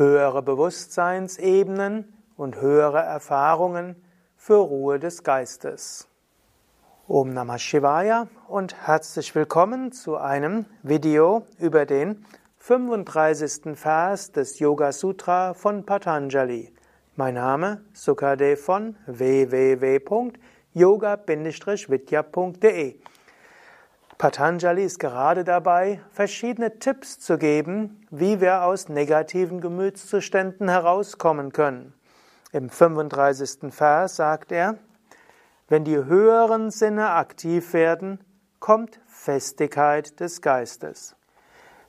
höhere Bewusstseinsebenen und höhere Erfahrungen für Ruhe des Geistes. Om Namah Shivaya und herzlich willkommen zu einem Video über den 35. Vers des Yoga Sutra von Patanjali. Mein Name Sukadev von www.yoga-vidya.de Patanjali ist gerade dabei, verschiedene Tipps zu geben, wie wir aus negativen Gemütszuständen herauskommen können. Im 35. Vers sagt er, wenn die höheren Sinne aktiv werden, kommt Festigkeit des Geistes.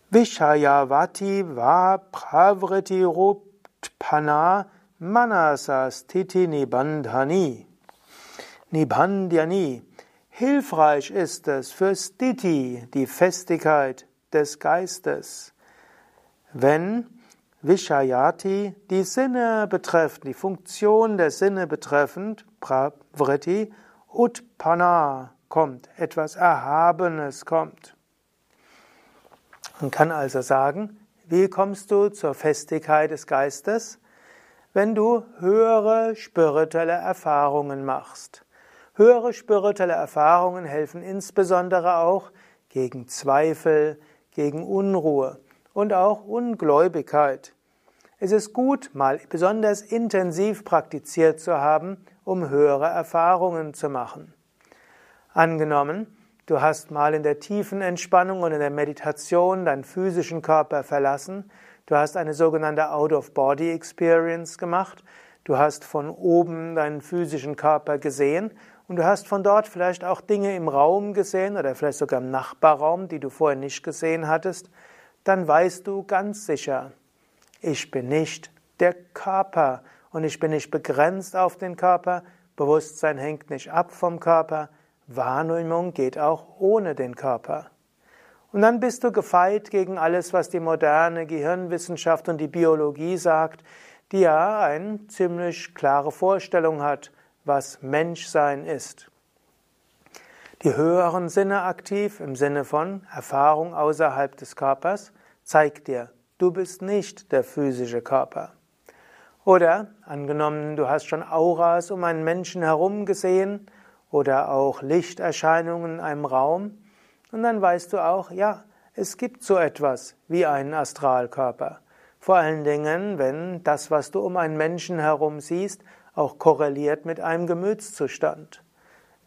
Vishayavati va pravriti ruptpana manasas titi nibandhani. Nibandhyani Hilfreich ist es für Stiti, die Festigkeit des Geistes, wenn Vishayati die Sinne betreffend, die Funktion der Sinne betreffend, Pravriti, Utpana kommt, etwas Erhabenes kommt. Man kann also sagen, wie kommst du zur Festigkeit des Geistes? Wenn du höhere spirituelle Erfahrungen machst. Höhere spirituelle Erfahrungen helfen insbesondere auch gegen Zweifel, gegen Unruhe und auch Ungläubigkeit. Es ist gut, mal besonders intensiv praktiziert zu haben, um höhere Erfahrungen zu machen. Angenommen, du hast mal in der tiefen Entspannung und in der Meditation deinen physischen Körper verlassen, du hast eine sogenannte Out-of-Body-Experience gemacht, du hast von oben deinen physischen Körper gesehen und du hast von dort vielleicht auch Dinge im Raum gesehen oder vielleicht sogar im Nachbarraum, die du vorher nicht gesehen hattest, dann weißt du ganz sicher, ich bin nicht der Körper. Und ich bin nicht begrenzt auf den Körper, Bewusstsein hängt nicht ab vom Körper, Wahrnehmung geht auch ohne den Körper. Und dann bist du gefeit gegen alles, was die moderne Gehirnwissenschaft und die Biologie sagt, die ja eine ziemlich klare Vorstellung hat was Menschsein ist. Die höheren Sinne aktiv im Sinne von Erfahrung außerhalb des Körpers zeigt dir, du bist nicht der physische Körper. Oder angenommen, du hast schon Auras um einen Menschen herum gesehen oder auch Lichterscheinungen in einem Raum und dann weißt du auch, ja, es gibt so etwas wie einen Astralkörper. Vor allen Dingen, wenn das, was du um einen Menschen herum siehst, auch korreliert mit einem Gemütszustand.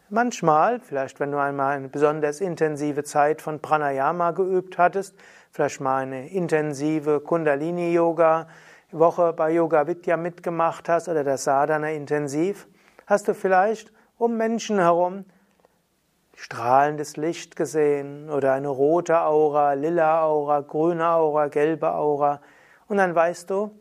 Manchmal, vielleicht wenn du einmal eine besonders intensive Zeit von Pranayama geübt hattest, vielleicht mal eine intensive Kundalini-Yoga-Woche bei Yoga Vidya mitgemacht hast oder das Sadhana intensiv, hast du vielleicht um Menschen herum strahlendes Licht gesehen oder eine rote Aura, lila Aura, grüne Aura, gelbe Aura und dann weißt du,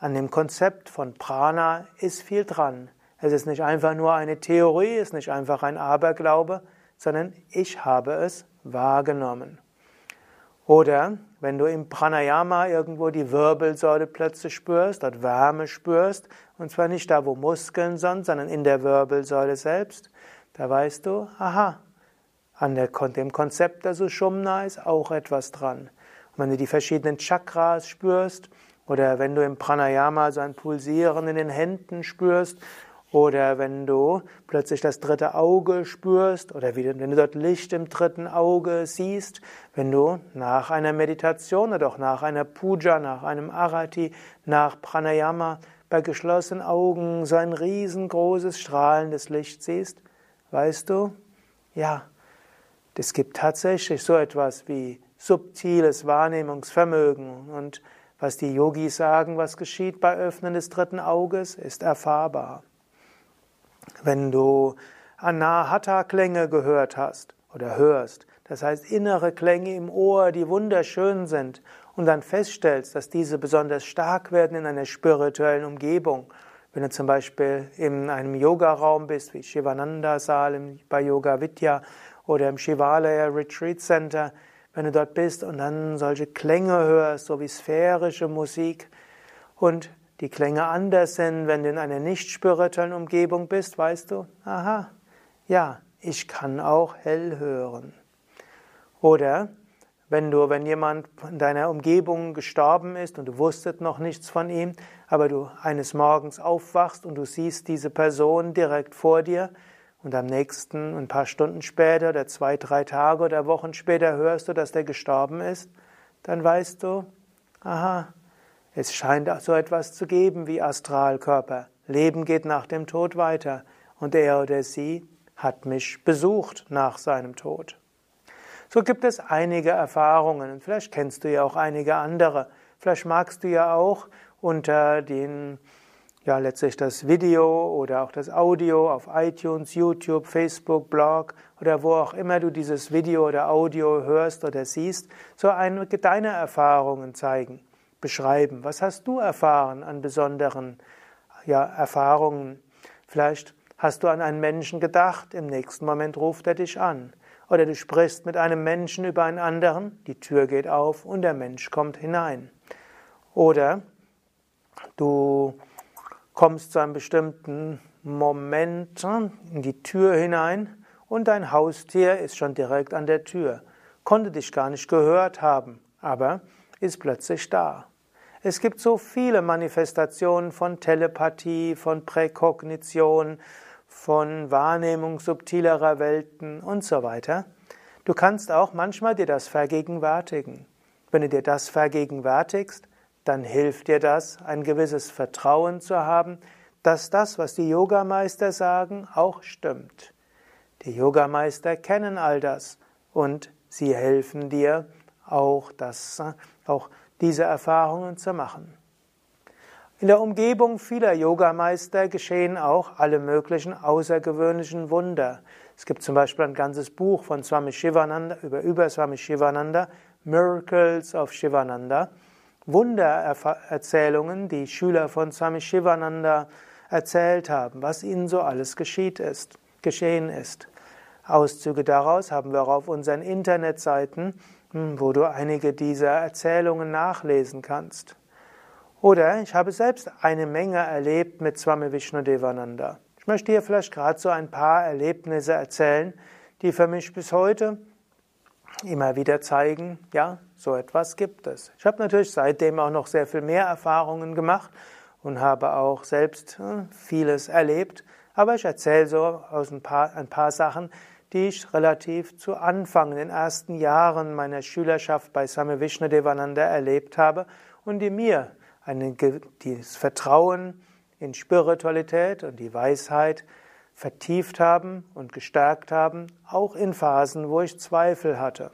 an dem Konzept von Prana ist viel dran. Es ist nicht einfach nur eine Theorie, es ist nicht einfach ein Aberglaube, sondern ich habe es wahrgenommen. Oder wenn du im Pranayama irgendwo die Wirbelsäule plötzlich spürst, dort Wärme spürst, und zwar nicht da, wo Muskeln sind, sondern in der Wirbelsäule selbst, da weißt du, aha, an der, dem Konzept der Sushumna ist auch etwas dran. Und wenn du die verschiedenen Chakras spürst, oder wenn du im Pranayama so ein Pulsieren in den Händen spürst. Oder wenn du plötzlich das dritte Auge spürst. Oder wenn du dort Licht im dritten Auge siehst, wenn du nach einer Meditation oder auch nach einer Puja, nach einem Arati, nach Pranayama bei geschlossenen Augen so ein riesengroßes strahlendes Licht siehst, weißt du, ja, es gibt tatsächlich so etwas wie subtiles Wahrnehmungsvermögen. Und was die Yogis sagen, was geschieht bei Öffnen des dritten Auges, ist erfahrbar. Wenn du Anahata-Klänge gehört hast oder hörst, das heißt innere Klänge im Ohr, die wunderschön sind, und dann feststellst, dass diese besonders stark werden in einer spirituellen Umgebung, wenn du zum Beispiel in einem Yogaraum bist, wie Shivananda-Saal bei Yoga Vidya oder im Shivalaya Retreat Center, wenn du dort bist und dann solche Klänge hörst, so wie sphärische Musik und die Klänge anders sind, wenn du in einer nicht spirituellen Umgebung bist, weißt du, aha, ja, ich kann auch hell hören. Oder wenn du, wenn jemand in deiner Umgebung gestorben ist und du wusstest noch nichts von ihm, aber du eines Morgens aufwachst und du siehst diese Person direkt vor dir und am nächsten, ein paar Stunden später oder zwei, drei Tage oder Wochen später hörst du, dass der gestorben ist, dann weißt du, aha, es scheint so etwas zu geben wie Astralkörper. Leben geht nach dem Tod weiter und er oder sie hat mich besucht nach seinem Tod. So gibt es einige Erfahrungen. Vielleicht kennst du ja auch einige andere. Vielleicht magst du ja auch unter den, ja, letztlich das Video oder auch das Audio auf iTunes, YouTube, Facebook, Blog oder wo auch immer du dieses Video oder Audio hörst oder siehst, so einige deine Erfahrungen zeigen, beschreiben. Was hast du erfahren an besonderen ja, Erfahrungen? Vielleicht hast du an einen Menschen gedacht, im nächsten Moment ruft er dich an. Oder du sprichst mit einem Menschen über einen anderen, die Tür geht auf und der Mensch kommt hinein. Oder du kommst zu einem bestimmten Moment in die Tür hinein und dein Haustier ist schon direkt an der Tür, konnte dich gar nicht gehört haben, aber ist plötzlich da. Es gibt so viele Manifestationen von Telepathie, von Präkognition, von Wahrnehmung subtilerer Welten und so weiter. Du kannst auch manchmal dir das vergegenwärtigen. Wenn du dir das vergegenwärtigst, dann hilft dir das, ein gewisses Vertrauen zu haben, dass das, was die Yogameister sagen, auch stimmt. Die Yogameister kennen all das und sie helfen dir auch, das, auch diese Erfahrungen zu machen. In der Umgebung vieler Yogameister geschehen auch alle möglichen außergewöhnlichen Wunder. Es gibt zum Beispiel ein ganzes Buch von Swami Shivananda über, über Swami Shivananda, Miracles of Shivananda, Wundererzählungen, die Schüler von Swami Shivananda erzählt haben, was ihnen so alles geschieht ist, geschehen ist. Auszüge daraus haben wir auch auf unseren Internetseiten, hm, wo du einige dieser Erzählungen nachlesen kannst. Oder ich habe selbst eine Menge erlebt mit Swami Vishnudevananda. Ich möchte hier vielleicht gerade so ein paar Erlebnisse erzählen, die für mich bis heute immer wieder zeigen, ja, so etwas gibt es. Ich habe natürlich seitdem auch noch sehr viel mehr Erfahrungen gemacht und habe auch selbst hm, vieles erlebt, aber ich erzähle so aus ein paar, ein paar Sachen, die ich relativ zu Anfang, in den ersten Jahren meiner Schülerschaft bei Swami Vishnudevananda erlebt habe und die mir eine, das Vertrauen in Spiritualität und die Weisheit vertieft haben und gestärkt haben, auch in Phasen, wo ich Zweifel hatte.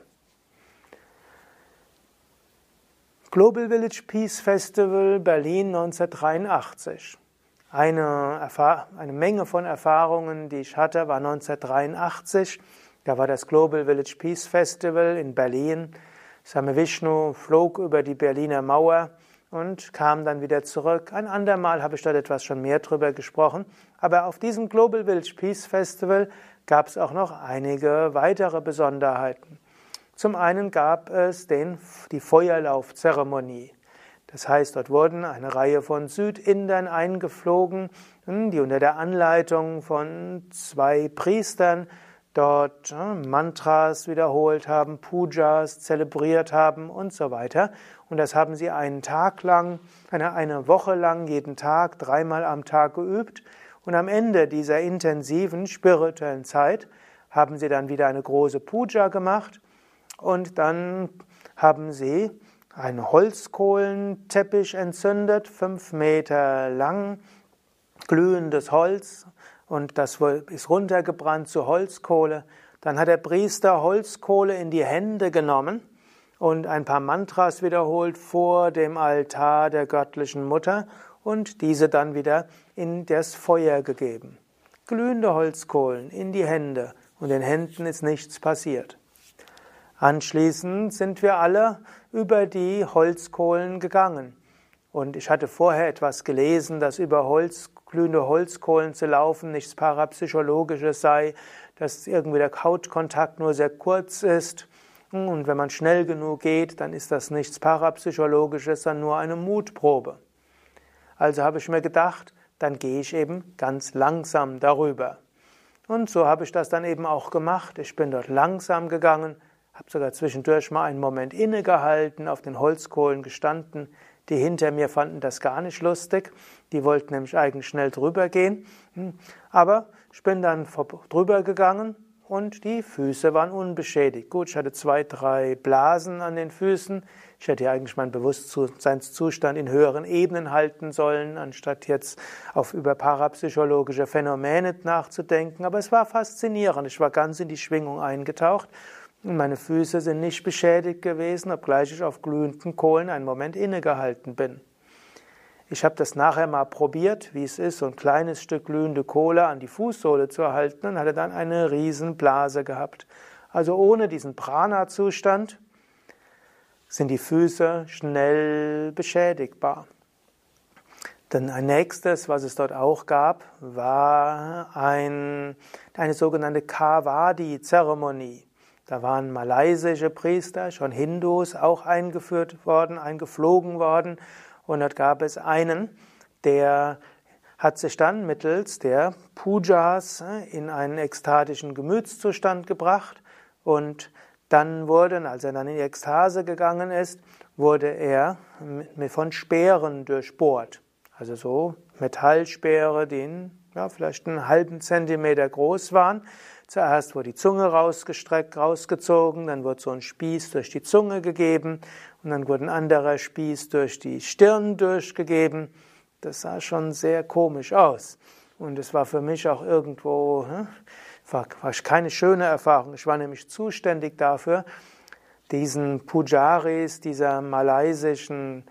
Global Village Peace Festival Berlin 1983. Eine, eine, Menge von Erfahrungen, die ich hatte, war 1983. Da war das Global Village Peace Festival in Berlin. Same Vishnu flog über die Berliner Mauer und kam dann wieder zurück. Ein andermal habe ich dort etwas schon mehr drüber gesprochen. Aber auf diesem Global Village Peace Festival gab es auch noch einige weitere Besonderheiten. Zum einen gab es den, die Feuerlaufzeremonie. Das heißt, dort wurden eine Reihe von Südindern eingeflogen, die unter der Anleitung von zwei Priestern dort Mantras wiederholt haben, Pujas zelebriert haben und so weiter. Und das haben sie einen Tag lang, eine, eine Woche lang, jeden Tag, dreimal am Tag geübt. Und am Ende dieser intensiven spirituellen Zeit haben sie dann wieder eine große Puja gemacht und dann haben sie einen Holzkohlenteppich entzündet, fünf Meter lang, glühendes Holz und das ist runtergebrannt zu Holzkohle. Dann hat der Priester Holzkohle in die Hände genommen und ein paar Mantras wiederholt vor dem Altar der göttlichen Mutter und diese dann wieder in das Feuer gegeben. Glühende Holzkohlen in die Hände und den Händen ist nichts passiert. Anschließend sind wir alle über die Holzkohlen gegangen. Und ich hatte vorher etwas gelesen, dass über Holz, glühende Holzkohlen zu laufen nichts Parapsychologisches sei, dass irgendwie der Hautkontakt nur sehr kurz ist und wenn man schnell genug geht, dann ist das nichts Parapsychologisches, sondern nur eine Mutprobe. Also habe ich mir gedacht, dann gehe ich eben ganz langsam darüber. Und so habe ich das dann eben auch gemacht. Ich bin dort langsam gegangen, habe sogar zwischendurch mal einen Moment innegehalten, auf den Holzkohlen gestanden. Die hinter mir fanden das gar nicht lustig. Die wollten nämlich eigentlich schnell drüber gehen. Hm. Aber ich bin dann drüber gegangen und die Füße waren unbeschädigt. Gut, ich hatte zwei, drei Blasen an den Füßen. Ich hätte ja eigentlich meinen Bewusstseinszustand in höheren Ebenen halten sollen, anstatt jetzt auf über parapsychologische Phänomene nachzudenken. Aber es war faszinierend. Ich war ganz in die Schwingung eingetaucht und meine Füße sind nicht beschädigt gewesen, obgleich ich auf glühenden Kohlen einen Moment innegehalten bin. Ich habe das nachher mal probiert, wie es ist, so ein kleines Stück glühende Kohle an die Fußsohle zu erhalten und hatte dann eine Riesenblase gehabt. Also ohne diesen Prana-Zustand sind die Füße schnell beschädigbar. Dann ein nächstes, was es dort auch gab, war ein, eine sogenannte Kavadi-Zeremonie. Da waren malaysische Priester, schon Hindus, auch eingeführt worden, eingeflogen worden und dort gab es einen, der hat sich dann mittels der Pujas in einen ekstatischen Gemütszustand gebracht und dann wurde, als er dann in die Ekstase gegangen ist, wurde er von Speeren durchbohrt. Also so Metallspeere, die ja, vielleicht einen halben Zentimeter groß waren. Zuerst wurde die Zunge rausgestreckt, rausgezogen, dann wurde so ein Spieß durch die Zunge gegeben und dann wurde ein anderer Spieß durch die Stirn durchgegeben. Das sah schon sehr komisch aus. Und es war für mich auch irgendwo, war, war keine schöne Erfahrung. Ich war nämlich zuständig dafür, diesen Pujaris, dieser malaysischen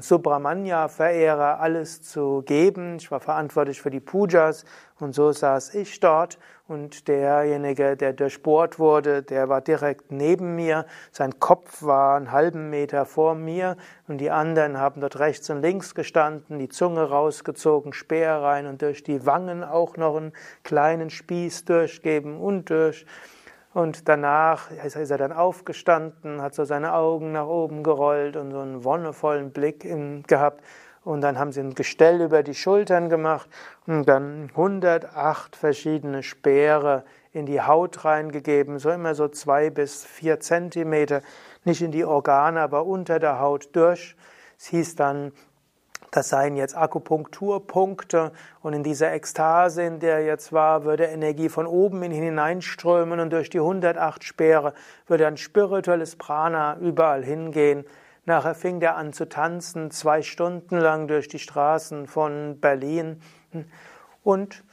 Subramanya-Verehrer alles zu geben. Ich war verantwortlich für die Pujas und so saß ich dort und derjenige, der durchbohrt wurde, der war direkt neben mir. Sein Kopf war einen halben Meter vor mir und die anderen haben dort rechts und links gestanden, die Zunge rausgezogen, Speer rein und durch die Wangen auch noch einen kleinen Spieß durchgeben und durch. Und danach ist er dann aufgestanden, hat so seine Augen nach oben gerollt und so einen wonnevollen Blick gehabt. Und dann haben sie ein Gestell über die Schultern gemacht und dann 108 verschiedene Speere in die Haut reingegeben, so immer so zwei bis vier Zentimeter, nicht in die Organe, aber unter der Haut durch. Es hieß dann das seien jetzt Akupunkturpunkte und in dieser Ekstase, in der er jetzt war, würde Energie von oben in ihn hineinströmen und durch die 108 Speere würde ein spirituelles Prana überall hingehen. Nachher fing er an zu tanzen, zwei Stunden lang durch die Straßen von Berlin und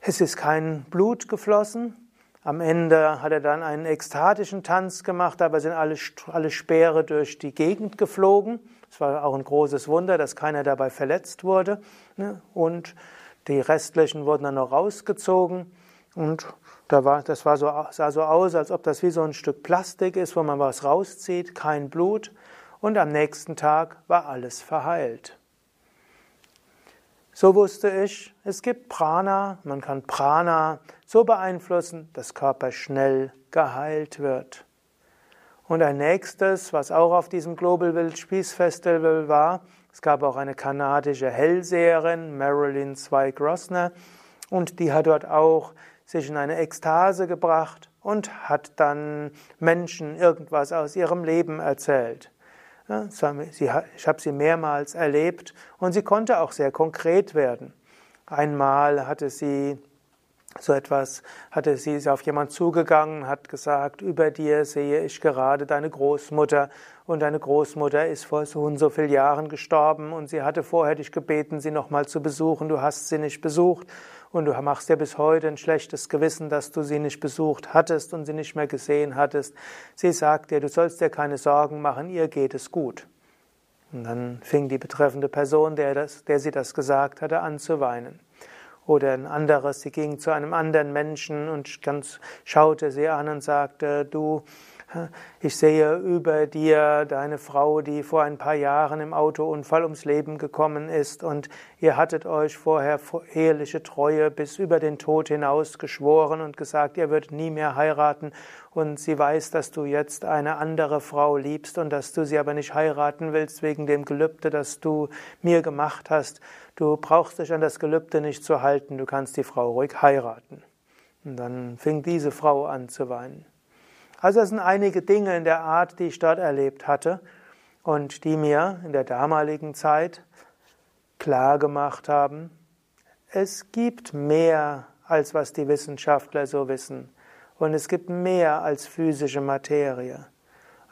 es ist kein Blut geflossen. Am Ende hat er dann einen ekstatischen Tanz gemacht, aber sind alle, alle Speere durch die Gegend geflogen. Es war auch ein großes Wunder, dass keiner dabei verletzt wurde. Ne? Und die restlichen wurden dann noch rausgezogen. Und da war, das war so, sah so aus, als ob das wie so ein Stück Plastik ist, wo man was rauszieht, kein Blut. Und am nächsten Tag war alles verheilt. So wusste ich, es gibt Prana, man kann Prana so beeinflussen, dass Körper schnell geheilt wird. Und ein nächstes, was auch auf diesem Global Wild Peace Festival war, es gab auch eine kanadische Hellseherin, Marilyn Zweig Rossner, und die hat dort auch sich in eine Ekstase gebracht und hat dann Menschen irgendwas aus ihrem Leben erzählt. Ich habe sie mehrmals erlebt und sie konnte auch sehr konkret werden. Einmal hatte sie so etwas hatte sie auf jemand zugegangen, hat gesagt, über dir sehe ich gerade deine Großmutter und deine Großmutter ist vor so und so vielen Jahren gestorben und sie hatte vorher dich gebeten, sie nochmal zu besuchen, du hast sie nicht besucht und du machst dir bis heute ein schlechtes Gewissen, dass du sie nicht besucht hattest und sie nicht mehr gesehen hattest. Sie sagt dir, du sollst dir keine Sorgen machen, ihr geht es gut. Und dann fing die betreffende Person, der, das, der sie das gesagt hatte, an zu weinen. Oder ein anderes, sie ging zu einem anderen Menschen und ganz schaute sie an und sagte, du, ich sehe über dir deine Frau, die vor ein paar Jahren im Autounfall ums Leben gekommen ist. Und ihr hattet euch vorher eheliche Treue bis über den Tod hinaus geschworen und gesagt, ihr würdet nie mehr heiraten. Und sie weiß, dass du jetzt eine andere Frau liebst und dass du sie aber nicht heiraten willst wegen dem Gelübde, das du mir gemacht hast. Du brauchst dich an das Gelübde nicht zu halten, du kannst die Frau ruhig heiraten. Und dann fing diese Frau an zu weinen. Also es sind einige Dinge in der Art, die ich dort erlebt hatte und die mir in der damaligen Zeit klar gemacht haben, es gibt mehr, als was die Wissenschaftler so wissen. Und es gibt mehr als physische Materie.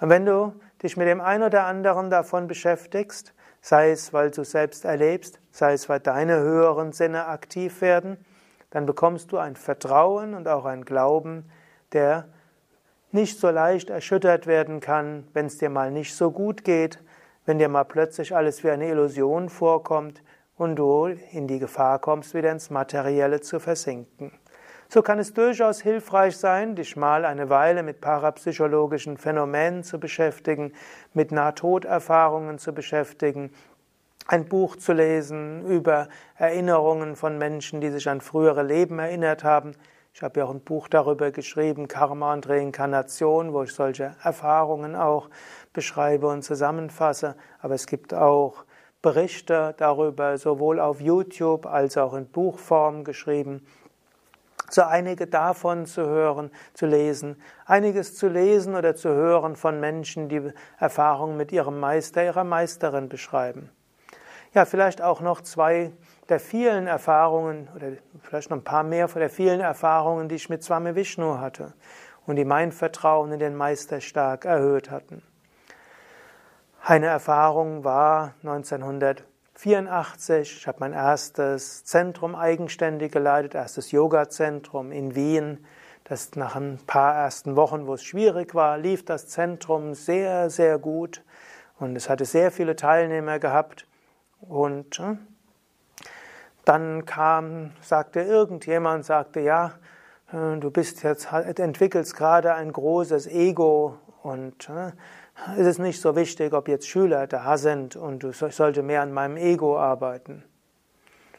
Und wenn du dich mit dem einen oder anderen davon beschäftigst, sei es, weil du selbst erlebst, sei es, weil deine höheren Sinne aktiv werden, dann bekommst du ein Vertrauen und auch ein Glauben, der nicht so leicht erschüttert werden kann, wenn es dir mal nicht so gut geht, wenn dir mal plötzlich alles wie eine Illusion vorkommt und du in die Gefahr kommst, wieder ins Materielle zu versinken. So kann es durchaus hilfreich sein, dich mal eine Weile mit parapsychologischen Phänomenen zu beschäftigen, mit Nahtoderfahrungen zu beschäftigen, ein Buch zu lesen über Erinnerungen von Menschen, die sich an frühere Leben erinnert haben. Ich habe ja auch ein Buch darüber geschrieben, Karma und Reinkarnation, wo ich solche Erfahrungen auch beschreibe und zusammenfasse. Aber es gibt auch Berichte darüber, sowohl auf YouTube als auch in Buchform geschrieben so einige davon zu hören, zu lesen, einiges zu lesen oder zu hören von Menschen, die Erfahrungen mit ihrem Meister, ihrer Meisterin beschreiben. Ja, vielleicht auch noch zwei der vielen Erfahrungen oder vielleicht noch ein paar mehr von der vielen Erfahrungen, die ich mit Swami Vishnu hatte und die mein Vertrauen in den Meister stark erhöht hatten. Eine Erfahrung war 1900 1984, ich habe mein erstes Zentrum eigenständig geleitet, erstes Yoga-Zentrum in Wien. Das nach ein paar ersten Wochen, wo es schwierig war, lief das Zentrum sehr, sehr gut und es hatte sehr viele Teilnehmer gehabt. Und äh, dann kam, sagte irgendjemand, sagte, ja, äh, du bist jetzt, entwickelst gerade ein großes Ego und äh, es ist nicht so wichtig, ob jetzt Schüler da sind und ich sollte mehr an meinem Ego arbeiten.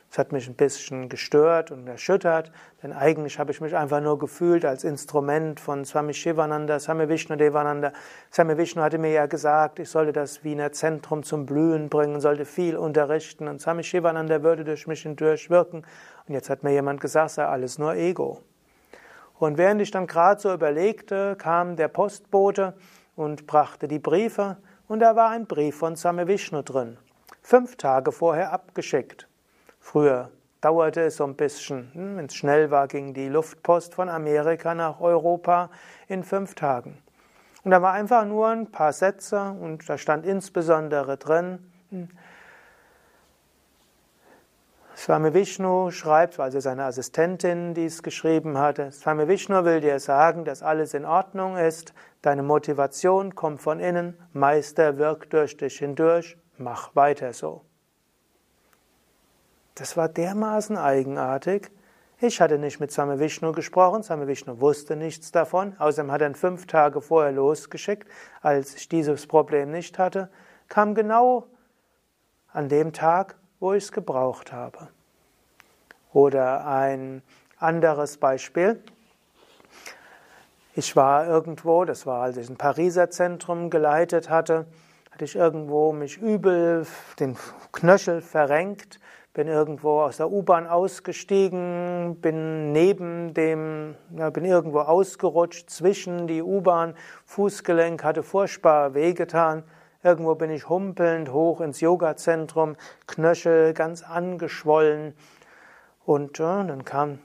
Das hat mich ein bisschen gestört und erschüttert, denn eigentlich habe ich mich einfach nur gefühlt als Instrument von Swami Shivananda, Swami Vishnu Devananda. Swami Vishnu hatte mir ja gesagt, ich sollte das Wiener Zentrum zum Blühen bringen, sollte viel unterrichten und Swami Shivananda würde durch mich hindurch wirken. Und jetzt hat mir jemand gesagt, sei alles nur Ego. Und während ich dann gerade so überlegte, kam der Postbote und brachte die Briefe und da war ein Brief von Same Vishnu drin. Fünf Tage vorher abgeschickt. Früher dauerte es so ein bisschen. Hm, Wenn es schnell war, ging die Luftpost von Amerika nach Europa in fünf Tagen. Und da war einfach nur ein paar Sätze und da stand insbesondere drin, hm, Swami Vishnu schreibt, also seine Assistentin, die es geschrieben hatte, Swami Vishnu will dir sagen, dass alles in Ordnung ist, deine Motivation kommt von innen, Meister wirkt durch dich hindurch, mach weiter so. Das war dermaßen eigenartig. Ich hatte nicht mit Swami Vishnu gesprochen, Swami Vishnu wusste nichts davon, außerdem hat er ihn fünf Tage vorher losgeschickt, als ich dieses Problem nicht hatte, kam genau an dem Tag, wo ich es gebraucht habe. Oder ein anderes Beispiel. Ich war irgendwo, das war, als ich ein Pariser Zentrum geleitet hatte, hatte ich irgendwo mich übel den Knöchel verrenkt, bin irgendwo aus der U-Bahn ausgestiegen, bin neben dem, bin irgendwo ausgerutscht zwischen die U-Bahn, Fußgelenk hatte furchtbar wehgetan. Irgendwo bin ich humpelnd hoch ins Yogazentrum, Knöchel ganz angeschwollen. Und ja, dann kam,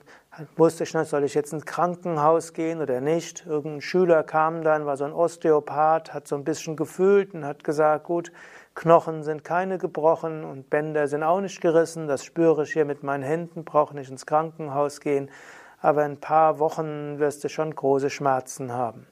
wusste ich nicht, soll ich jetzt ins Krankenhaus gehen oder nicht. Irgendein Schüler kam dann, war so ein Osteopath, hat so ein bisschen gefühlt und hat gesagt, gut, Knochen sind keine gebrochen und Bänder sind auch nicht gerissen. Das spüre ich hier mit meinen Händen, brauche nicht ins Krankenhaus gehen. Aber in ein paar Wochen wirst du schon große Schmerzen haben.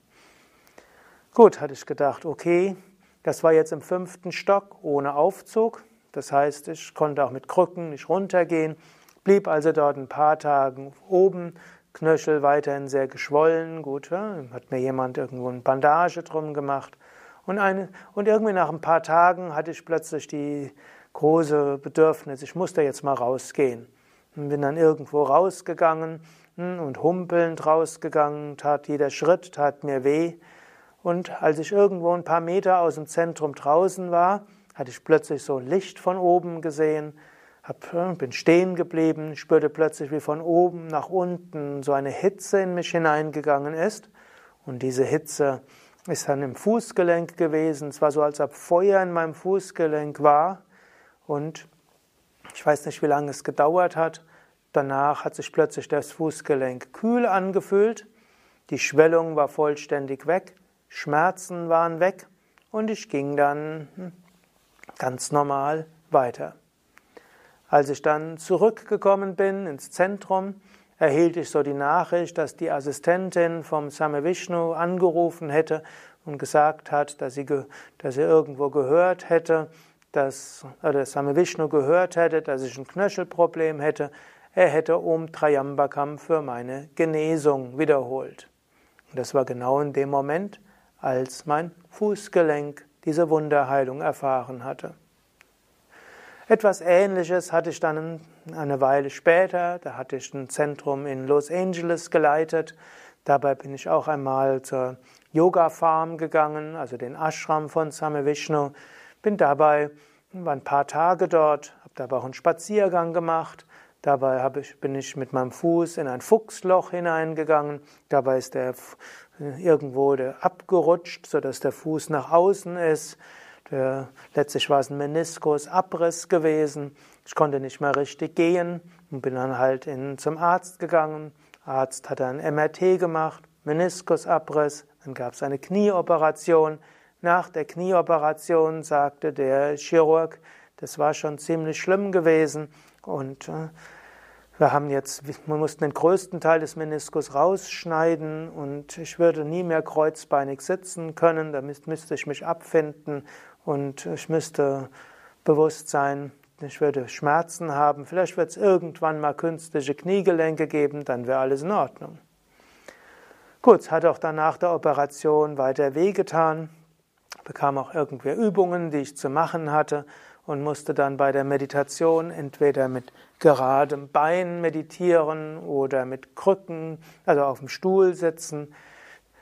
Gut, hatte ich gedacht, okay, das war jetzt im fünften Stock ohne Aufzug. Das heißt, ich konnte auch mit Krücken nicht runtergehen, blieb also dort ein paar Tage oben, Knöchel weiterhin sehr geschwollen. Gut, ja, hat mir jemand irgendwo eine Bandage drum gemacht. Und, eine, und irgendwie nach ein paar Tagen hatte ich plötzlich die große Bedürfnis, ich musste jetzt mal rausgehen. Und bin dann irgendwo rausgegangen hm, und humpelnd rausgegangen, tat jeder Schritt, tat mir weh. Und als ich irgendwo ein paar Meter aus dem Zentrum draußen war, hatte ich plötzlich so Licht von oben gesehen, hab, äh, bin stehen geblieben, spürte plötzlich, wie von oben nach unten so eine Hitze in mich hineingegangen ist. Und diese Hitze ist dann im Fußgelenk gewesen. Es war so, als ob Feuer in meinem Fußgelenk war. Und ich weiß nicht, wie lange es gedauert hat. Danach hat sich plötzlich das Fußgelenk kühl angefühlt. Die Schwellung war vollständig weg. Schmerzen waren weg. Und ich ging dann hm, ganz normal weiter. Als ich dann zurückgekommen bin ins Zentrum, erhielt ich so die Nachricht, dass die Assistentin vom Same Vishnu angerufen hätte und gesagt hat, dass sie, dass sie irgendwo gehört hätte, dass oder Same Vishnu gehört hätte, dass ich ein Knöchelproblem hätte. Er hätte Om Trayambakam für meine Genesung wiederholt. Und das war genau in dem Moment, als mein Fußgelenk diese Wunderheilung erfahren hatte. Etwas Ähnliches hatte ich dann eine Weile später. Da hatte ich ein Zentrum in Los Angeles geleitet. Dabei bin ich auch einmal zur Yoga Farm gegangen, also den Ashram von Same Vishnu. Bin dabei, war ein paar Tage dort, habe dabei auch einen Spaziergang gemacht. Dabei ich, bin ich mit meinem Fuß in ein Fuchsloch hineingegangen. Dabei ist der irgendwo der abgerutscht, sodass der Fuß nach außen ist. Der, letztlich war es ein Meniskusabriss gewesen. Ich konnte nicht mehr richtig gehen und bin dann halt in, zum Arzt gegangen. Arzt hat ein MRT gemacht, Meniskusabriss, dann gab es eine Knieoperation. Nach der Knieoperation sagte der Chirurg, das war schon ziemlich schlimm gewesen und äh, wir haben jetzt, wir mussten den größten Teil des Meniskus rausschneiden und ich würde nie mehr kreuzbeinig sitzen können, da müsste ich mich abfinden und ich müsste bewusst sein, ich würde Schmerzen haben, vielleicht wird es irgendwann mal künstliche Kniegelenke geben, dann wäre alles in Ordnung. Gut, es hat auch dann nach der Operation weiter wehgetan, bekam auch irgendwer Übungen, die ich zu machen hatte und musste dann bei der Meditation entweder mit geradem Bein meditieren oder mit Krücken, also auf dem Stuhl sitzen.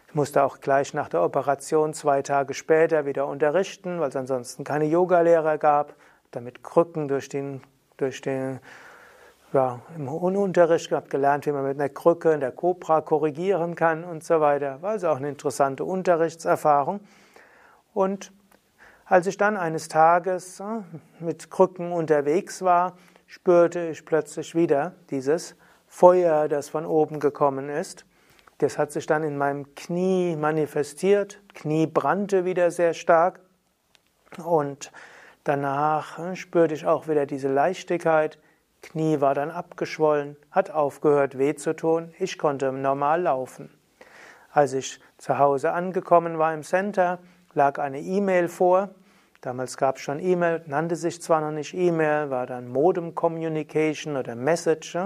Ich musste auch gleich nach der Operation zwei Tage später wieder unterrichten, weil es ansonsten keine Yogalehrer gab. Damit Krücken durch den, durch den ja, im Unterricht gehabt, gelernt, wie man mit einer Krücke in der Cobra korrigieren kann und so weiter. War also auch eine interessante Unterrichtserfahrung. Und als ich dann eines Tages äh, mit Krücken unterwegs war, spürte ich plötzlich wieder dieses Feuer, das von oben gekommen ist. Das hat sich dann in meinem Knie manifestiert. Knie brannte wieder sehr stark. Und danach äh, spürte ich auch wieder diese Leichtigkeit. Knie war dann abgeschwollen, hat aufgehört weh zu tun. Ich konnte normal laufen. Als ich zu Hause angekommen war im Center, lag eine E-Mail vor. Damals gab es schon E-Mail, nannte sich zwar noch nicht E-Mail, war dann Modem Communication oder Message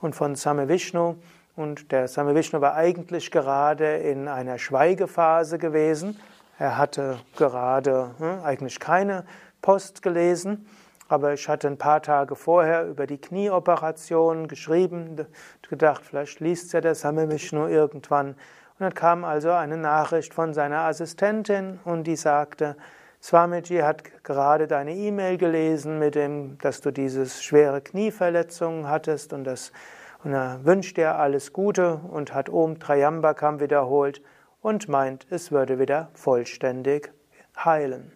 und von Same Vishnu. Und der Same Vishnu war eigentlich gerade in einer Schweigephase gewesen. Er hatte gerade hm, eigentlich keine Post gelesen, aber ich hatte ein paar Tage vorher über die Knieoperation geschrieben, gedacht, vielleicht liest ja der Same Vishnu irgendwann. Und dann kam also eine Nachricht von seiner Assistentin und die sagte, Swamiji hat gerade deine E-Mail gelesen mit dem, dass du dieses schwere Knieverletzung hattest und das und er wünscht dir alles Gute und hat Om Trayambakam wiederholt und meint, es würde wieder vollständig heilen.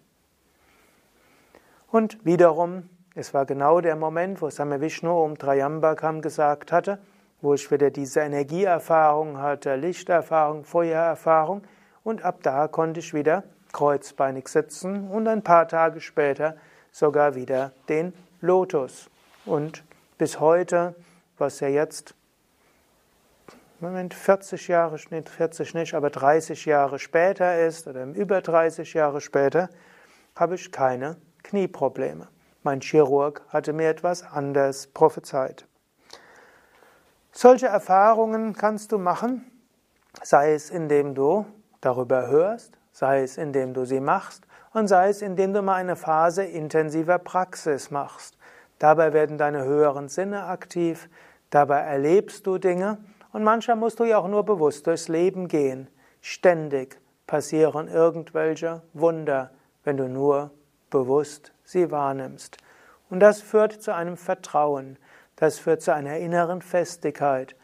Und wiederum, es war genau der Moment, wo Same Vishnu Om Trayambakam gesagt hatte, wo ich wieder diese Energieerfahrung hatte, Lichterfahrung, Feuererfahrung und ab da konnte ich wieder kreuzbeinig sitzen und ein paar Tage später sogar wieder den Lotus. Und bis heute was ja jetzt, Moment, 40 Jahre, nicht 40 nicht, aber 30 Jahre später ist oder über 30 Jahre später, habe ich keine Knieprobleme. Mein Chirurg hatte mir etwas anders prophezeit. Solche Erfahrungen kannst du machen, sei es indem du darüber hörst, sei es indem du sie machst und sei es indem du mal eine Phase intensiver Praxis machst. Dabei werden deine höheren Sinne aktiv, Dabei erlebst du Dinge und manchmal musst du ja auch nur bewusst durchs Leben gehen. Ständig passieren irgendwelche Wunder, wenn du nur bewusst sie wahrnimmst. Und das führt zu einem Vertrauen, das führt zu einer inneren Festigkeit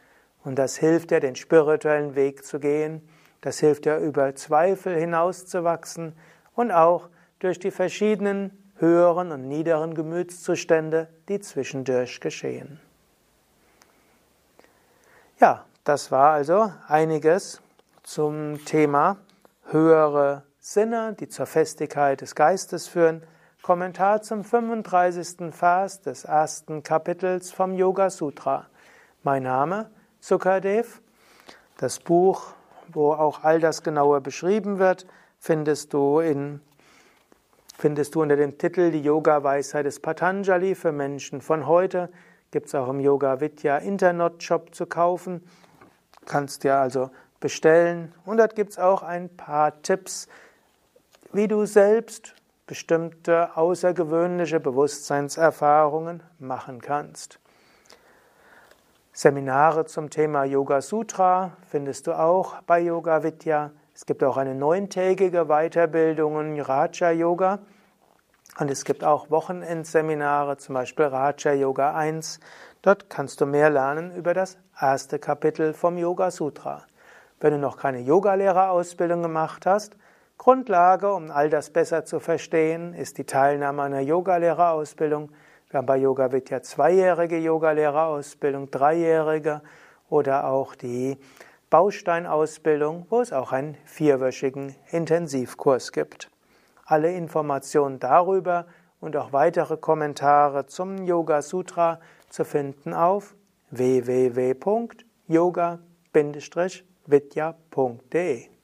und das hilft dir, den spirituellen Weg zu gehen Das hilft dir über Zweifel hinauszuwachsen und auch durch die verschiedenen höheren und niederen Gemütszustände, die zwischendurch geschehen. Ja, das war also einiges zum Thema höhere Sinne, die zur Festigkeit des Geistes führen. Kommentar zum 35. Vers des ersten Kapitels vom Yoga Sutra. Mein Name Sukadev. Das Buch, wo auch all das genauer beschrieben wird, findest du in findest du unter dem Titel Die Yoga-Weisheit des Patanjali für Menschen von heute. Gibt es auch im Yoga Vidya Internet-Shop zu kaufen. Kannst dir also bestellen. Und dort gibt es auch ein paar Tipps, wie du selbst bestimmte außergewöhnliche Bewusstseinserfahrungen machen kannst. Seminare zum Thema Yoga Sutra findest du auch bei Yoga Vidya. Es gibt auch eine neuntägige Weiterbildung in Raja Yoga. Und es gibt auch Wochenendseminare, zum Beispiel Raja Yoga 1. Dort kannst du mehr lernen über das erste Kapitel vom Yoga Sutra. Wenn du noch keine Yogalehrerausbildung gemacht hast, Grundlage, um all das besser zu verstehen, ist die Teilnahme einer Yogalehrerausbildung. Bei Yoga Vidya zweijährige Yogalehrerausbildung, dreijährige oder auch die Bausteinausbildung, wo es auch einen vierwöchigen Intensivkurs gibt. Alle Informationen darüber und auch weitere Kommentare zum Yoga Sutra zu finden auf www.yoga-vidya.de